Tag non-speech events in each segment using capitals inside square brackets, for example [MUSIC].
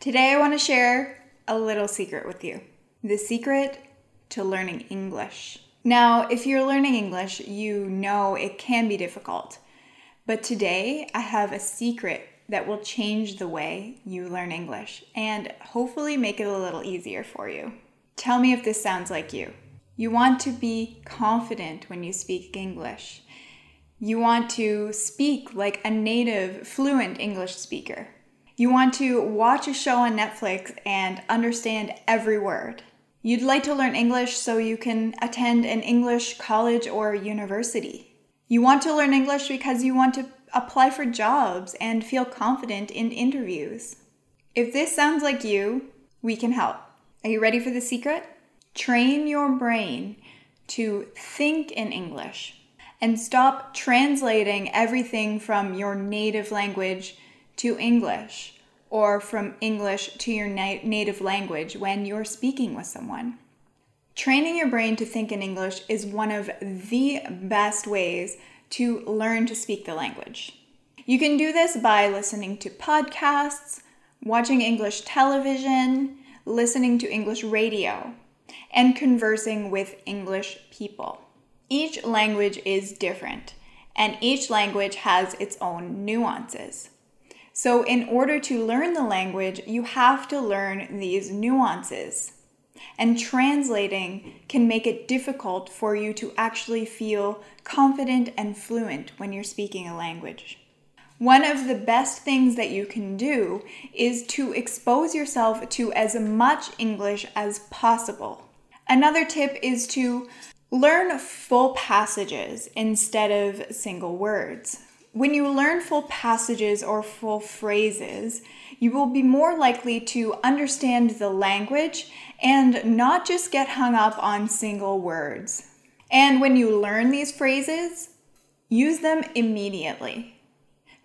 Today, I want to share a little secret with you the secret to learning English. Now, if you're learning English, you know it can be difficult. But today, I have a secret that will change the way you learn English and hopefully make it a little easier for you. Tell me if this sounds like you. You want to be confident when you speak English. You want to speak like a native, fluent English speaker. You want to watch a show on Netflix and understand every word. You'd like to learn English so you can attend an English college or university. You want to learn English because you want to apply for jobs and feel confident in interviews. If this sounds like you, we can help. Are you ready for the secret? Train your brain to think in English and stop translating everything from your native language to English or from English to your na- native language when you're speaking with someone. Training your brain to think in English is one of the best ways to learn to speak the language. You can do this by listening to podcasts, watching English television, listening to English radio, and conversing with English people. Each language is different, and each language has its own nuances. So, in order to learn the language, you have to learn these nuances. And translating can make it difficult for you to actually feel confident and fluent when you're speaking a language. One of the best things that you can do is to expose yourself to as much English as possible. Another tip is to learn full passages instead of single words. When you learn full passages or full phrases, you will be more likely to understand the language and not just get hung up on single words. And when you learn these phrases, use them immediately.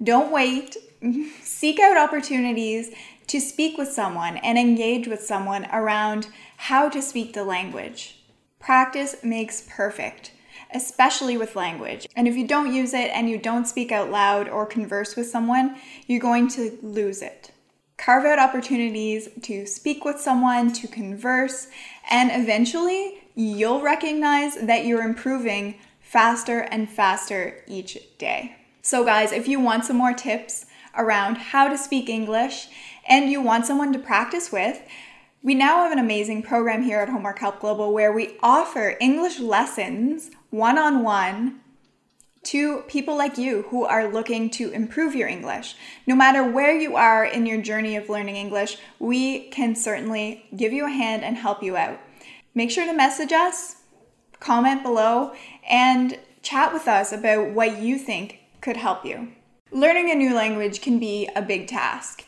Don't wait. [LAUGHS] Seek out opportunities to speak with someone and engage with someone around how to speak the language. Practice makes perfect, especially with language. And if you don't use it and you don't speak out loud or converse with someone, you're going to lose it. Carve out opportunities to speak with someone, to converse, and eventually you'll recognize that you're improving faster and faster each day. So, guys, if you want some more tips around how to speak English and you want someone to practice with, we now have an amazing program here at Homework Help Global where we offer English lessons one on one to people like you who are looking to improve your English. No matter where you are in your journey of learning English, we can certainly give you a hand and help you out. Make sure to message us, comment below, and chat with us about what you think could help you. Learning a new language can be a big task,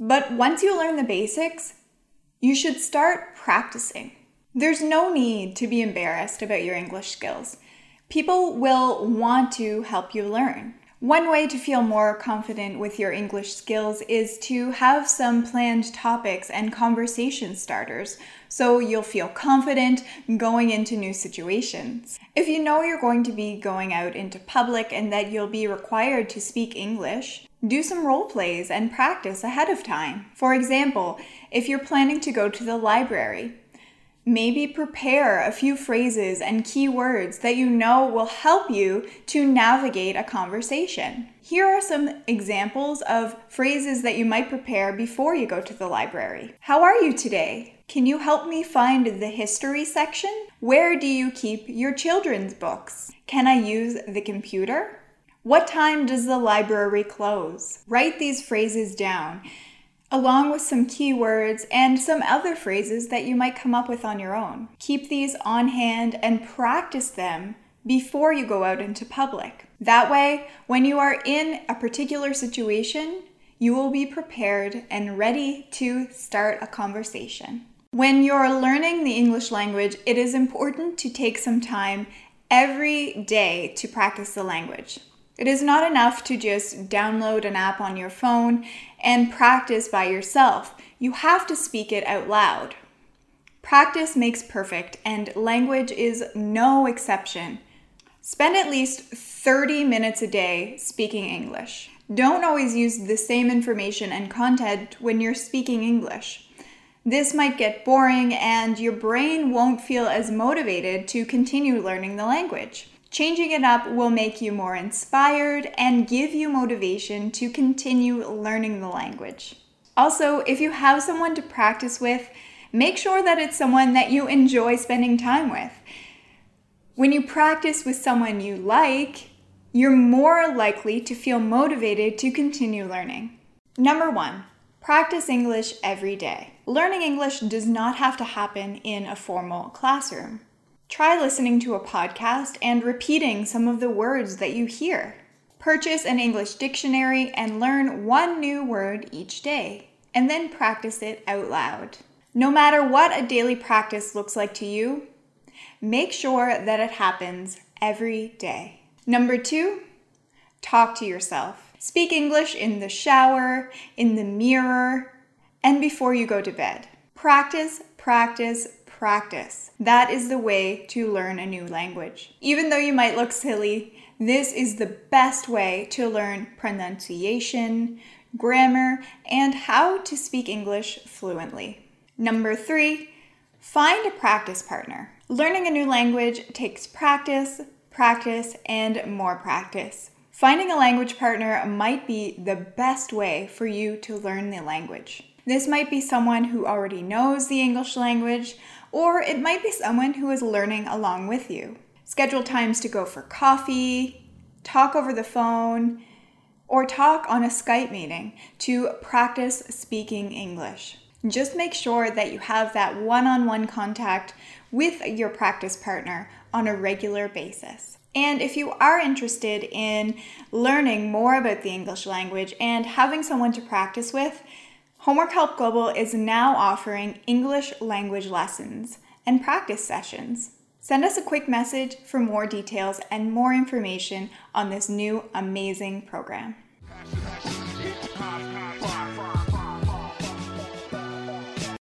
but once you learn the basics, you should start practicing. There's no need to be embarrassed about your English skills. People will want to help you learn. One way to feel more confident with your English skills is to have some planned topics and conversation starters so you'll feel confident going into new situations. If you know you're going to be going out into public and that you'll be required to speak English, do some role plays and practice ahead of time. For example, if you're planning to go to the library, Maybe prepare a few phrases and keywords that you know will help you to navigate a conversation. Here are some examples of phrases that you might prepare before you go to the library. How are you today? Can you help me find the history section? Where do you keep your children's books? Can I use the computer? What time does the library close? Write these phrases down along with some keywords and some other phrases that you might come up with on your own. Keep these on hand and practice them before you go out into public. That way, when you are in a particular situation, you will be prepared and ready to start a conversation. When you're learning the English language, it is important to take some time every day to practice the language. It is not enough to just download an app on your phone and practice by yourself. You have to speak it out loud. Practice makes perfect, and language is no exception. Spend at least 30 minutes a day speaking English. Don't always use the same information and content when you're speaking English. This might get boring and your brain won't feel as motivated to continue learning the language. Changing it up will make you more inspired and give you motivation to continue learning the language. Also, if you have someone to practice with, make sure that it's someone that you enjoy spending time with. When you practice with someone you like, you're more likely to feel motivated to continue learning. Number one, practice English every day. Learning English does not have to happen in a formal classroom. Try listening to a podcast and repeating some of the words that you hear. Purchase an English dictionary and learn one new word each day, and then practice it out loud. No matter what a daily practice looks like to you, make sure that it happens every day. Number two, talk to yourself. Speak English in the shower, in the mirror, and before you go to bed. Practice, practice, practice. That is the way to learn a new language. Even though you might look silly, this is the best way to learn pronunciation, grammar, and how to speak English fluently. Number three, find a practice partner. Learning a new language takes practice, practice, and more practice. Finding a language partner might be the best way for you to learn the language. This might be someone who already knows the English language, or it might be someone who is learning along with you. Schedule times to go for coffee, talk over the phone, or talk on a Skype meeting to practice speaking English. Just make sure that you have that one on one contact with your practice partner on a regular basis. And if you are interested in learning more about the English language and having someone to practice with, Homework Help Global is now offering English language lessons and practice sessions. Send us a quick message for more details and more information on this new amazing program.